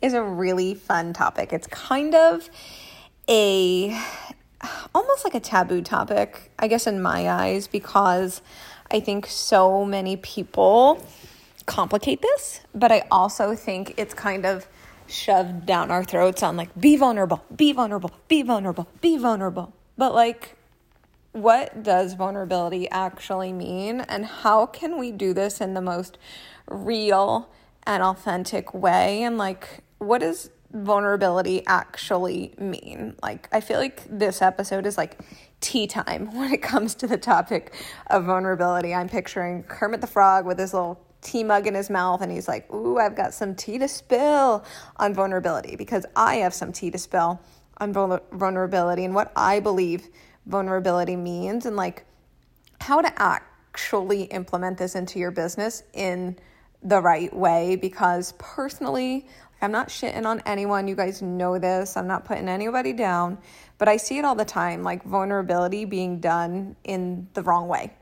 is a really fun topic. It's kind of a almost like a taboo topic, I guess, in my eyes, because I think so many people complicate this, but I also think it's kind of shoved down our throats on like, be vulnerable, be vulnerable, be vulnerable, be vulnerable. But like, what does vulnerability actually mean, and how can we do this in the most real and authentic way? And like, what does vulnerability actually mean? Like, I feel like this episode is like tea time when it comes to the topic of vulnerability. I'm picturing Kermit the Frog with his little tea mug in his mouth, and he's like, Ooh, I've got some tea to spill on vulnerability because I have some tea to spill on vulnerability and what I believe vulnerability means, and like how to actually implement this into your business in the right way. Because personally, I'm not shitting on anyone. You guys know this. I'm not putting anybody down, but I see it all the time like vulnerability being done in the wrong way.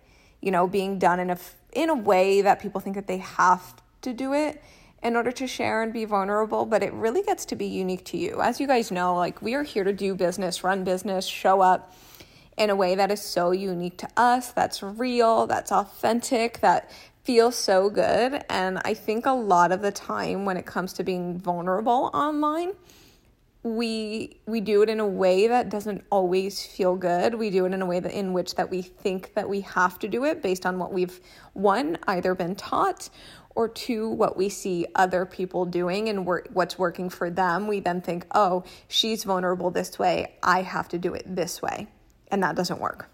You know, being done in a in a way that people think that they have to do it in order to share and be vulnerable, but it really gets to be unique to you. As you guys know, like we are here to do business, run business, show up in a way that is so unique to us, that's real, that's authentic, that feels so good. And I think a lot of the time when it comes to being vulnerable online, we we do it in a way that doesn't always feel good. We do it in a way that in which that we think that we have to do it based on what we've one either been taught or two what we see other people doing and what's working for them. We then think, "Oh, she's vulnerable this way. I have to do it this way." And that doesn't work.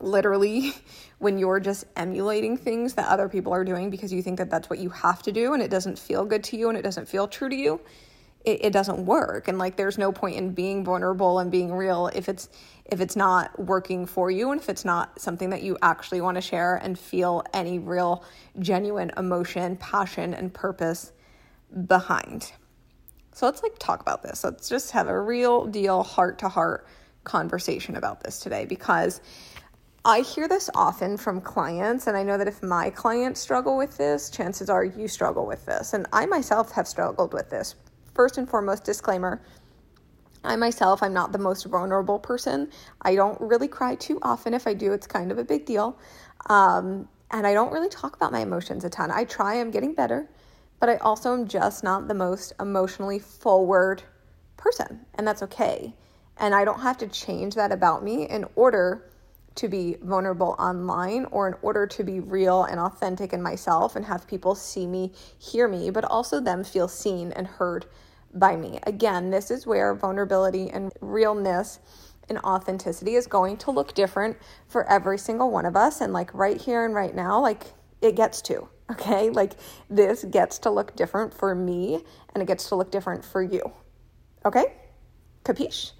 Literally when you're just emulating things that other people are doing because you think that that's what you have to do and it doesn't feel good to you and it doesn't feel true to you it, it doesn't work. And like there's no point in being vulnerable and being real if it's if it's not working for you and if it's not something that you actually want to share and feel any real genuine emotion passion and purpose behind. So let's like talk about this. Let's just have a real deal heart to heart conversation about this today because I hear this often from clients, and I know that if my clients struggle with this, chances are you struggle with this. And I myself have struggled with this. First and foremost, disclaimer I myself, I'm not the most vulnerable person. I don't really cry too often. If I do, it's kind of a big deal. Um, and I don't really talk about my emotions a ton. I try, I'm getting better, but I also am just not the most emotionally forward person, and that's okay. And I don't have to change that about me in order to be vulnerable online or in order to be real and authentic in myself and have people see me, hear me, but also them feel seen and heard by me. Again, this is where vulnerability and realness and authenticity is going to look different for every single one of us. And like right here and right now, like it gets to, okay? Like this gets to look different for me and it gets to look different for you. Okay? Capiche?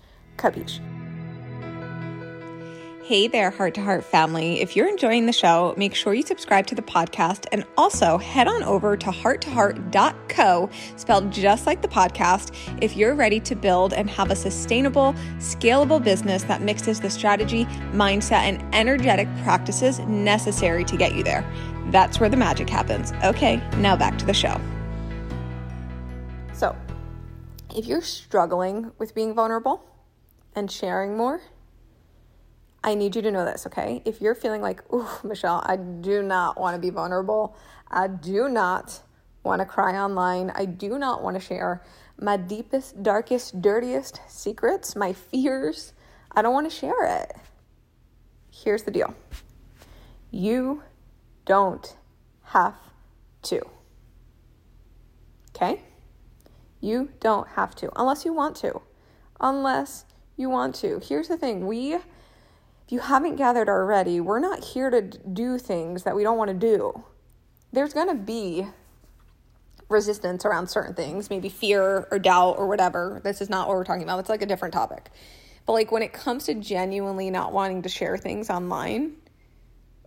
Hey there, Heart to Heart family. If you're enjoying the show, make sure you subscribe to the podcast and also head on over to hearttoheart.co, spelled just like the podcast, if you're ready to build and have a sustainable, scalable business that mixes the strategy, mindset, and energetic practices necessary to get you there. That's where the magic happens. Okay, now back to the show. So, if you're struggling with being vulnerable and sharing more, I need you to know this, okay? If you're feeling like, ooh, Michelle, I do not want to be vulnerable, I do not want to cry online, I do not want to share my deepest, darkest, dirtiest secrets, my fears, I don't want to share it. Here's the deal you don't have to. Okay? You don't have to, unless you want to. Unless you want to. Here's the thing we if you haven't gathered already, we're not here to do things that we don't want to do. There's going to be resistance around certain things, maybe fear or doubt or whatever. This is not what we're talking about. It's like a different topic. But like when it comes to genuinely not wanting to share things online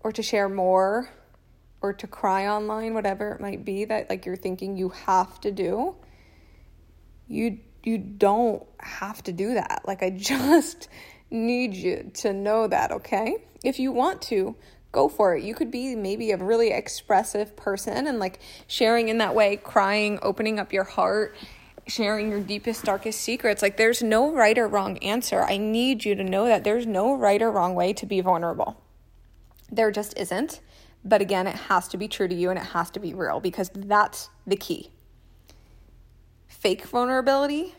or to share more or to cry online, whatever it might be that like you're thinking you have to do, you you don't have to do that. Like I just need you to know that, okay? If you want to, go for it. You could be maybe a really expressive person and like sharing in that way, crying, opening up your heart, sharing your deepest, darkest secrets. Like there's no right or wrong answer. I need you to know that there's no right or wrong way to be vulnerable. There just isn't. But again, it has to be true to you and it has to be real because that's the key. Fake vulnerability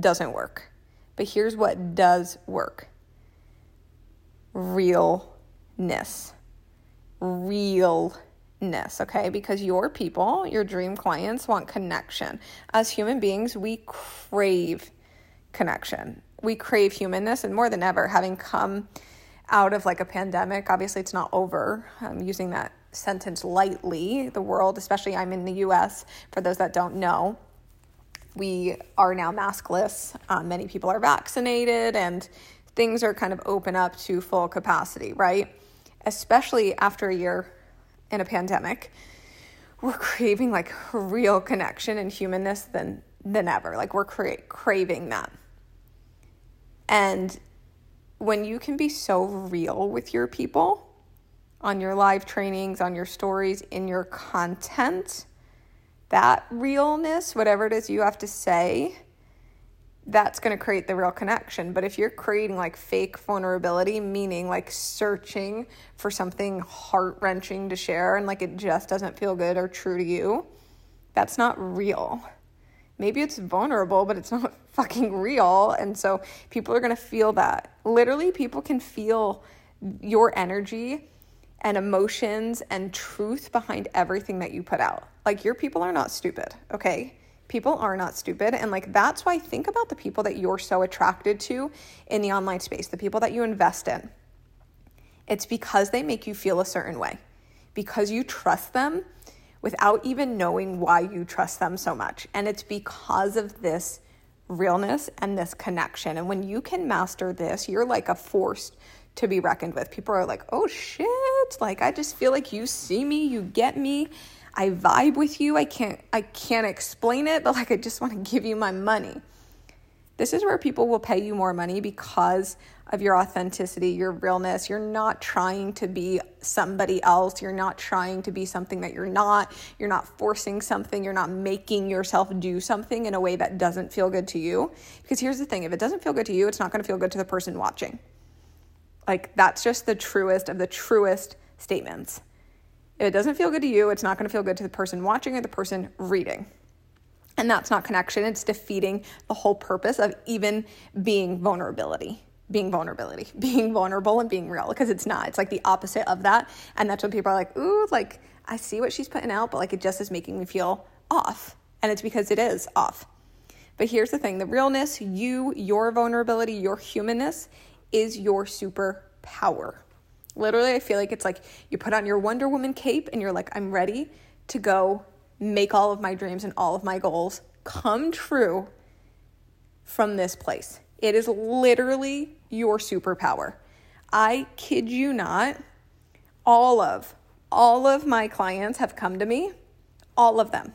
doesn't work. But here's what does work realness. Realness, okay? Because your people, your dream clients, want connection. As human beings, we crave connection. We crave humanness, and more than ever, having come out of like a pandemic. Obviously, it's not over. I'm using that sentence lightly. The world, especially I'm in the US, for those that don't know, we are now maskless. Um, many people are vaccinated, and things are kind of open up to full capacity, right? Especially after a year in a pandemic, we're craving like real connection and humanness than than ever. Like we're cra- craving that. And when you can be so real with your people on your live trainings, on your stories, in your content, that realness, whatever it is you have to say, that's going to create the real connection. But if you're creating like fake vulnerability, meaning like searching for something heart wrenching to share and like it just doesn't feel good or true to you, that's not real maybe it's vulnerable, but it's not fucking real. And so people are going to feel that. Literally, people can feel your energy and emotions and truth behind everything that you put out. Like, your people are not stupid, okay? People are not stupid. And like, that's why think about the people that you're so attracted to in the online space, the people that you invest in. It's because they make you feel a certain way, because you trust them without even knowing why you trust them so much. And it's because of this realness and this connection. And when you can master this, you're like a force to be reckoned with. People are like, oh shit, like I just feel like you see me, you get me. I vibe with you. I can't I can't explain it, but like I just want to give you my money. This is where people will pay you more money because of your authenticity, your realness. You're not trying to be somebody else. You're not trying to be something that you're not. You're not forcing something. You're not making yourself do something in a way that doesn't feel good to you. Because here's the thing if it doesn't feel good to you, it's not going to feel good to the person watching. Like, that's just the truest of the truest statements. If it doesn't feel good to you, it's not going to feel good to the person watching or the person reading. And that's not connection, it's defeating the whole purpose of even being vulnerability. Being vulnerability, being vulnerable and being real, because it's not. It's like the opposite of that. And that's when people are like, ooh, like, I see what she's putting out, but like it just is making me feel off. And it's because it is off. But here's the thing the realness, you, your vulnerability, your humanness is your superpower. Literally, I feel like it's like you put on your Wonder Woman cape and you're like, I'm ready to go make all of my dreams and all of my goals come true from this place. It is literally your superpower. I kid you not, all of all of my clients have come to me, all of them.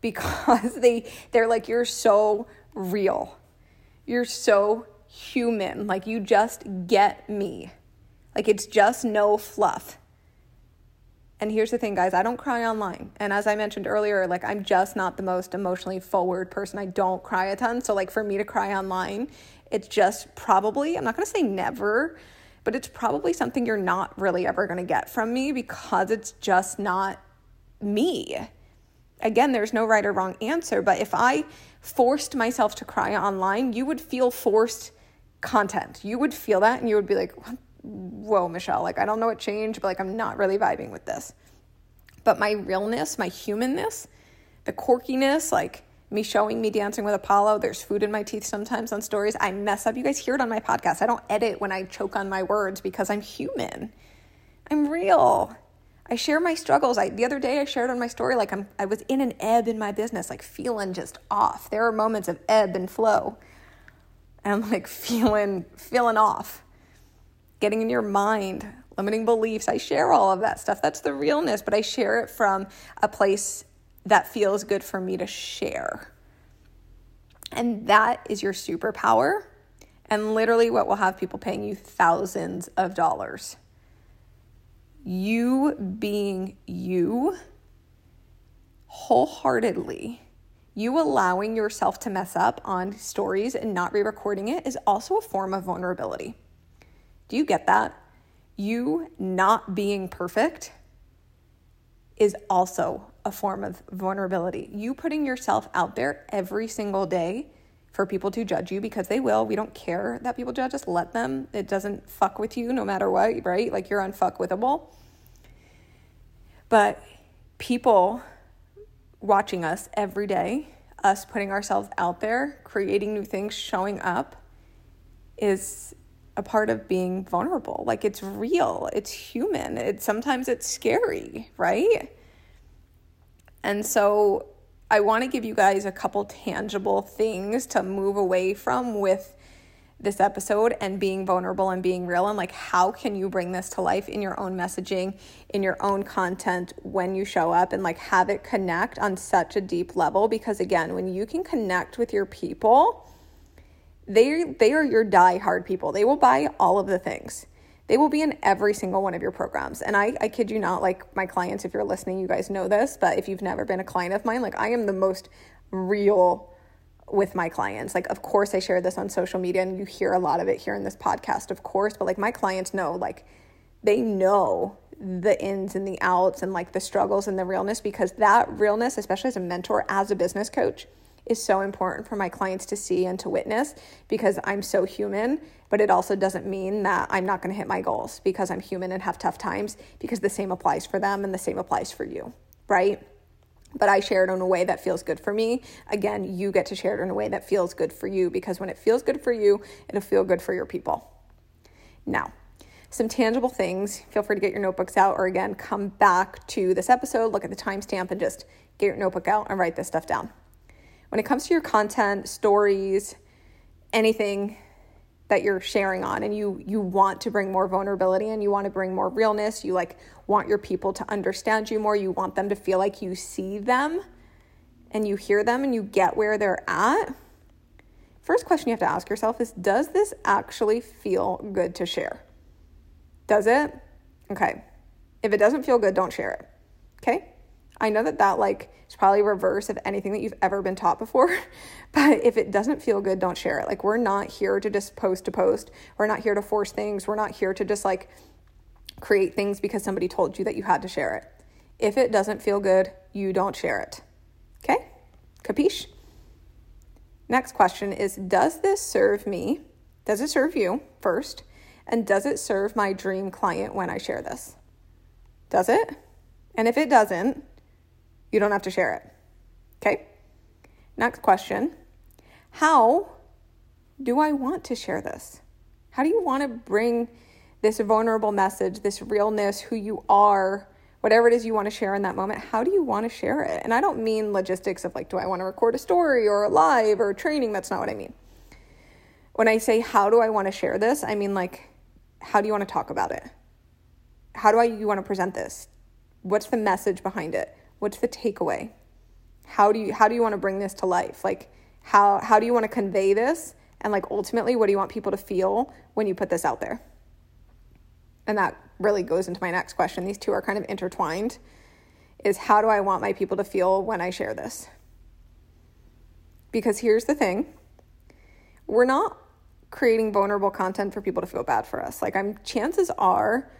Because they they're like you're so real. You're so human. Like you just get me. Like it's just no fluff. And here's the thing, guys, I don't cry online. And as I mentioned earlier, like I'm just not the most emotionally forward person. I don't cry a ton. So, like, for me to cry online, it's just probably, I'm not gonna say never, but it's probably something you're not really ever gonna get from me because it's just not me. Again, there's no right or wrong answer, but if I forced myself to cry online, you would feel forced content. You would feel that and you would be like, whoa, Michelle, like I don't know what changed, but like I'm not really vibing with this. But my realness, my humanness, the quirkiness, like me showing me dancing with Apollo, there's food in my teeth sometimes on stories. I mess up. You guys hear it on my podcast. I don't edit when I choke on my words because I'm human. I'm real. I share my struggles. I the other day I shared on my story like I'm I was in an ebb in my business, like feeling just off. There are moments of ebb and flow. And like feeling feeling off. Getting in your mind, limiting beliefs. I share all of that stuff. That's the realness, but I share it from a place that feels good for me to share. And that is your superpower and literally what will have people paying you thousands of dollars. You being you wholeheartedly, you allowing yourself to mess up on stories and not re recording it is also a form of vulnerability. Do you get that? You not being perfect is also a form of vulnerability. You putting yourself out there every single day for people to judge you because they will. We don't care that people judge us. Let them. It doesn't fuck with you no matter what, right? Like you're unfuckwithable. But people watching us every day, us putting ourselves out there, creating new things, showing up is a part of being vulnerable. Like it's real, it's human. It sometimes it's scary, right? And so I want to give you guys a couple tangible things to move away from with this episode and being vulnerable and being real and like how can you bring this to life in your own messaging in your own content when you show up and like have it connect on such a deep level? Because again when you can connect with your people they they are your die hard people. They will buy all of the things. They will be in every single one of your programs. And I, I kid you not, like my clients, if you're listening, you guys know this, but if you've never been a client of mine, like I am the most real with my clients. Like, of course, I share this on social media and you hear a lot of it here in this podcast, of course, but like my clients know, like, they know the ins and the outs and like the struggles and the realness because that realness, especially as a mentor, as a business coach, is so important for my clients to see and to witness because I'm so human. But it also doesn't mean that I'm not going to hit my goals because I'm human and have tough times because the same applies for them and the same applies for you, right? But I share it in a way that feels good for me. Again, you get to share it in a way that feels good for you because when it feels good for you, it'll feel good for your people. Now, some tangible things. Feel free to get your notebooks out, or again, come back to this episode, look at the timestamp, and just get your notebook out and write this stuff down when it comes to your content, stories, anything that you're sharing on and you you want to bring more vulnerability and you want to bring more realness, you like want your people to understand you more, you want them to feel like you see them and you hear them and you get where they're at. First question you have to ask yourself is does this actually feel good to share? Does it? Okay. If it doesn't feel good, don't share it. Okay? I know that that like is probably reverse of anything that you've ever been taught before, but if it doesn't feel good, don't share it. Like we're not here to just post to post. We're not here to force things. We're not here to just like create things because somebody told you that you had to share it. If it doesn't feel good, you don't share it. Okay? Capiche? Next question is Does this serve me? Does it serve you first? And does it serve my dream client when I share this? Does it? And if it doesn't, you don't have to share it. Okay? Next question How do I want to share this? How do you want to bring this vulnerable message, this realness, who you are, whatever it is you want to share in that moment? How do you want to share it? And I don't mean logistics of like, do I want to record a story or a live or a training? That's not what I mean. When I say, how do I want to share this, I mean like, how do you want to talk about it? How do I you want to present this? What's the message behind it? What's the takeaway? How do you how do you want to bring this to life? Like how how do you want to convey this? And like ultimately, what do you want people to feel when you put this out there? And that really goes into my next question. These two are kind of intertwined. Is how do I want my people to feel when I share this? Because here's the thing. We're not creating vulnerable content for people to feel bad for us. Like I'm chances are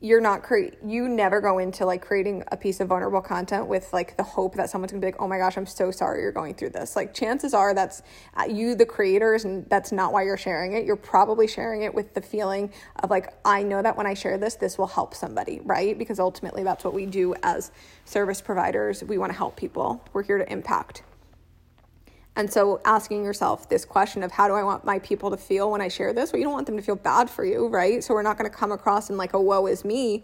you're not create you never go into like creating a piece of vulnerable content with like the hope that someone's gonna be like oh my gosh i'm so sorry you're going through this. Like chances are that's uh, you the creators and that's not why you're sharing it. You're probably sharing it with the feeling of like i know that when i share this this will help somebody right? Because ultimately that's what we do as service providers. We want to help people. We're here to impact and so asking yourself this question of how do I want my people to feel when I share this? Well, you don't want them to feel bad for you, right? So we're not going to come across in like a woe is me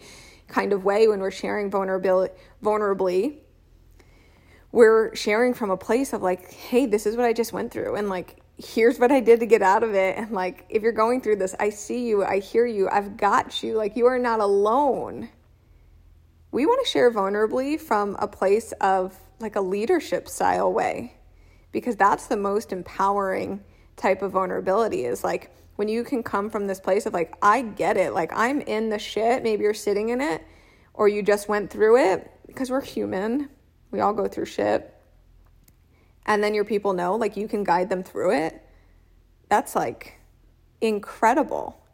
kind of way when we're sharing vulnerably we're sharing from a place of like hey this is what i just went through and like here's what i did to get out of it and like if you're going through this i see you i hear you i've got you like you are not alone we want to share vulnerably from a place of like a leadership style way because that's the most empowering type of vulnerability is like when you can come from this place of like I get it like I'm in the shit maybe you're sitting in it or you just went through it because we're human we all go through shit and then your people know like you can guide them through it that's like incredible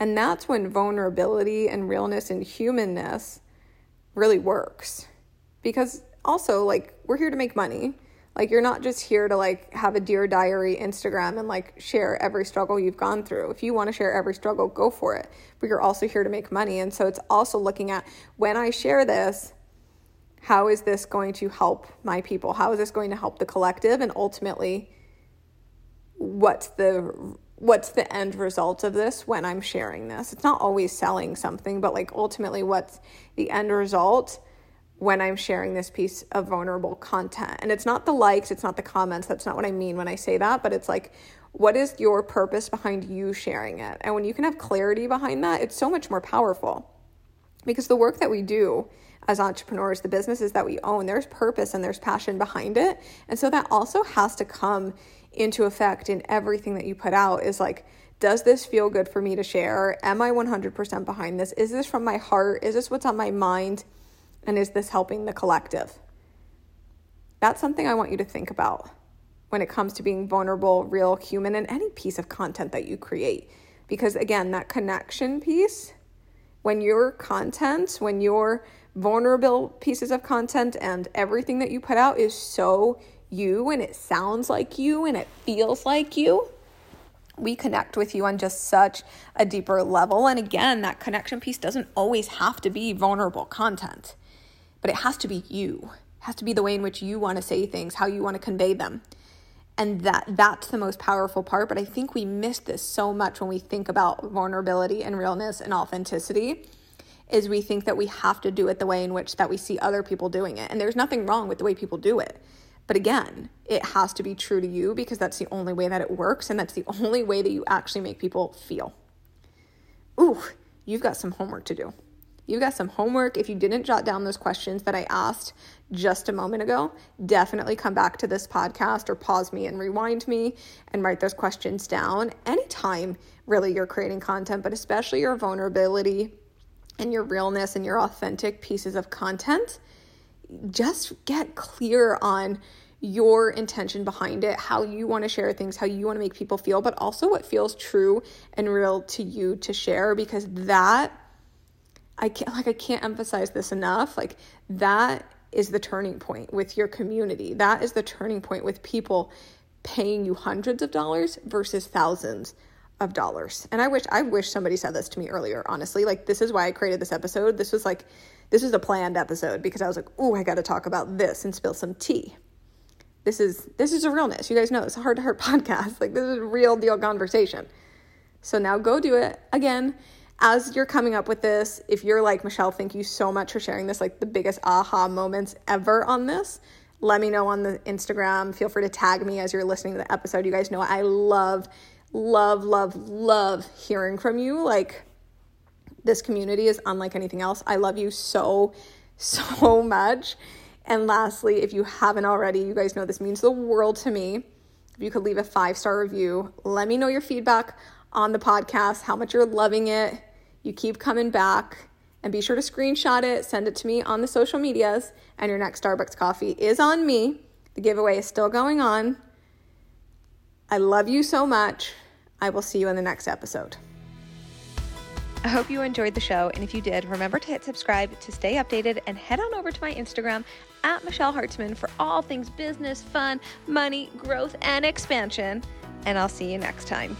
and that's when vulnerability and realness and humanness really works. Because also, like, we're here to make money. Like, you're not just here to like have a Dear Diary Instagram and like share every struggle you've gone through. If you want to share every struggle, go for it. But you're also here to make money. And so it's also looking at when I share this, how is this going to help my people? How is this going to help the collective? And ultimately, what's the what's the end result of this when I'm sharing this? It's not always selling something, but like ultimately, what's the end result when I'm sharing this piece of vulnerable content? And it's not the likes, it's not the comments. That's not what I mean when I say that, but it's like, what is your purpose behind you sharing it? And when you can have clarity behind that, it's so much more powerful because the work that we do as entrepreneurs, the businesses that we own, there's purpose and there's passion behind it. And so that also has to come into effect in everything that you put out is like, does this feel good for me to share? Am I 100% behind this? Is this from my heart? Is this what's on my mind? And is this helping the collective? That's something I want you to think about when it comes to being vulnerable, real, human, in any piece of content that you create. Because again, that connection piece, when your content, when your vulnerable pieces of content and everything that you put out is so you and it sounds like you and it feels like you, we connect with you on just such a deeper level. And again, that connection piece doesn't always have to be vulnerable content, but it has to be you. It has to be the way in which you want to say things, how you want to convey them. And that that's the most powerful part, but I think we miss this so much when we think about vulnerability and realness and authenticity is we think that we have to do it the way in which that we see other people doing it. And there's nothing wrong with the way people do it. But again, it has to be true to you because that's the only way that it works and that's the only way that you actually make people feel. Ooh, you've got some homework to do. You've got some homework. If you didn't jot down those questions that I asked just a moment ago, definitely come back to this podcast or pause me and rewind me and write those questions down. Anytime, really, you're creating content, but especially your vulnerability and your realness and your authentic pieces of content, just get clear on your intention behind it, how you want to share things, how you want to make people feel, but also what feels true and real to you to share because that I can't like I can't emphasize this enough. Like that is the turning point with your community. That is the turning point with people paying you hundreds of dollars versus thousands of dollars. And I wish I wish somebody said this to me earlier, honestly. Like this is why I created this episode. This was like this was a planned episode because I was like, "Oh, I got to talk about this and spill some tea." This is this is a realness. You guys know it's a heart to heart podcast. Like this is a real deal conversation. So now go do it again. As you're coming up with this, if you're like Michelle, thank you so much for sharing this, like the biggest aha moments ever on this. Let me know on the Instagram. Feel free to tag me as you're listening to the episode. You guys know I love, love, love, love hearing from you. Like this community is unlike anything else. I love you so, so much. And lastly, if you haven't already, you guys know this means the world to me. If you could leave a five star review, let me know your feedback on the podcast, how much you're loving it. You keep coming back. And be sure to screenshot it, send it to me on the social medias, and your next Starbucks coffee is on me. The giveaway is still going on. I love you so much. I will see you in the next episode. I hope you enjoyed the show. And if you did, remember to hit subscribe to stay updated and head on over to my Instagram at Michelle Hartzman for all things business, fun, money, growth, and expansion. And I'll see you next time.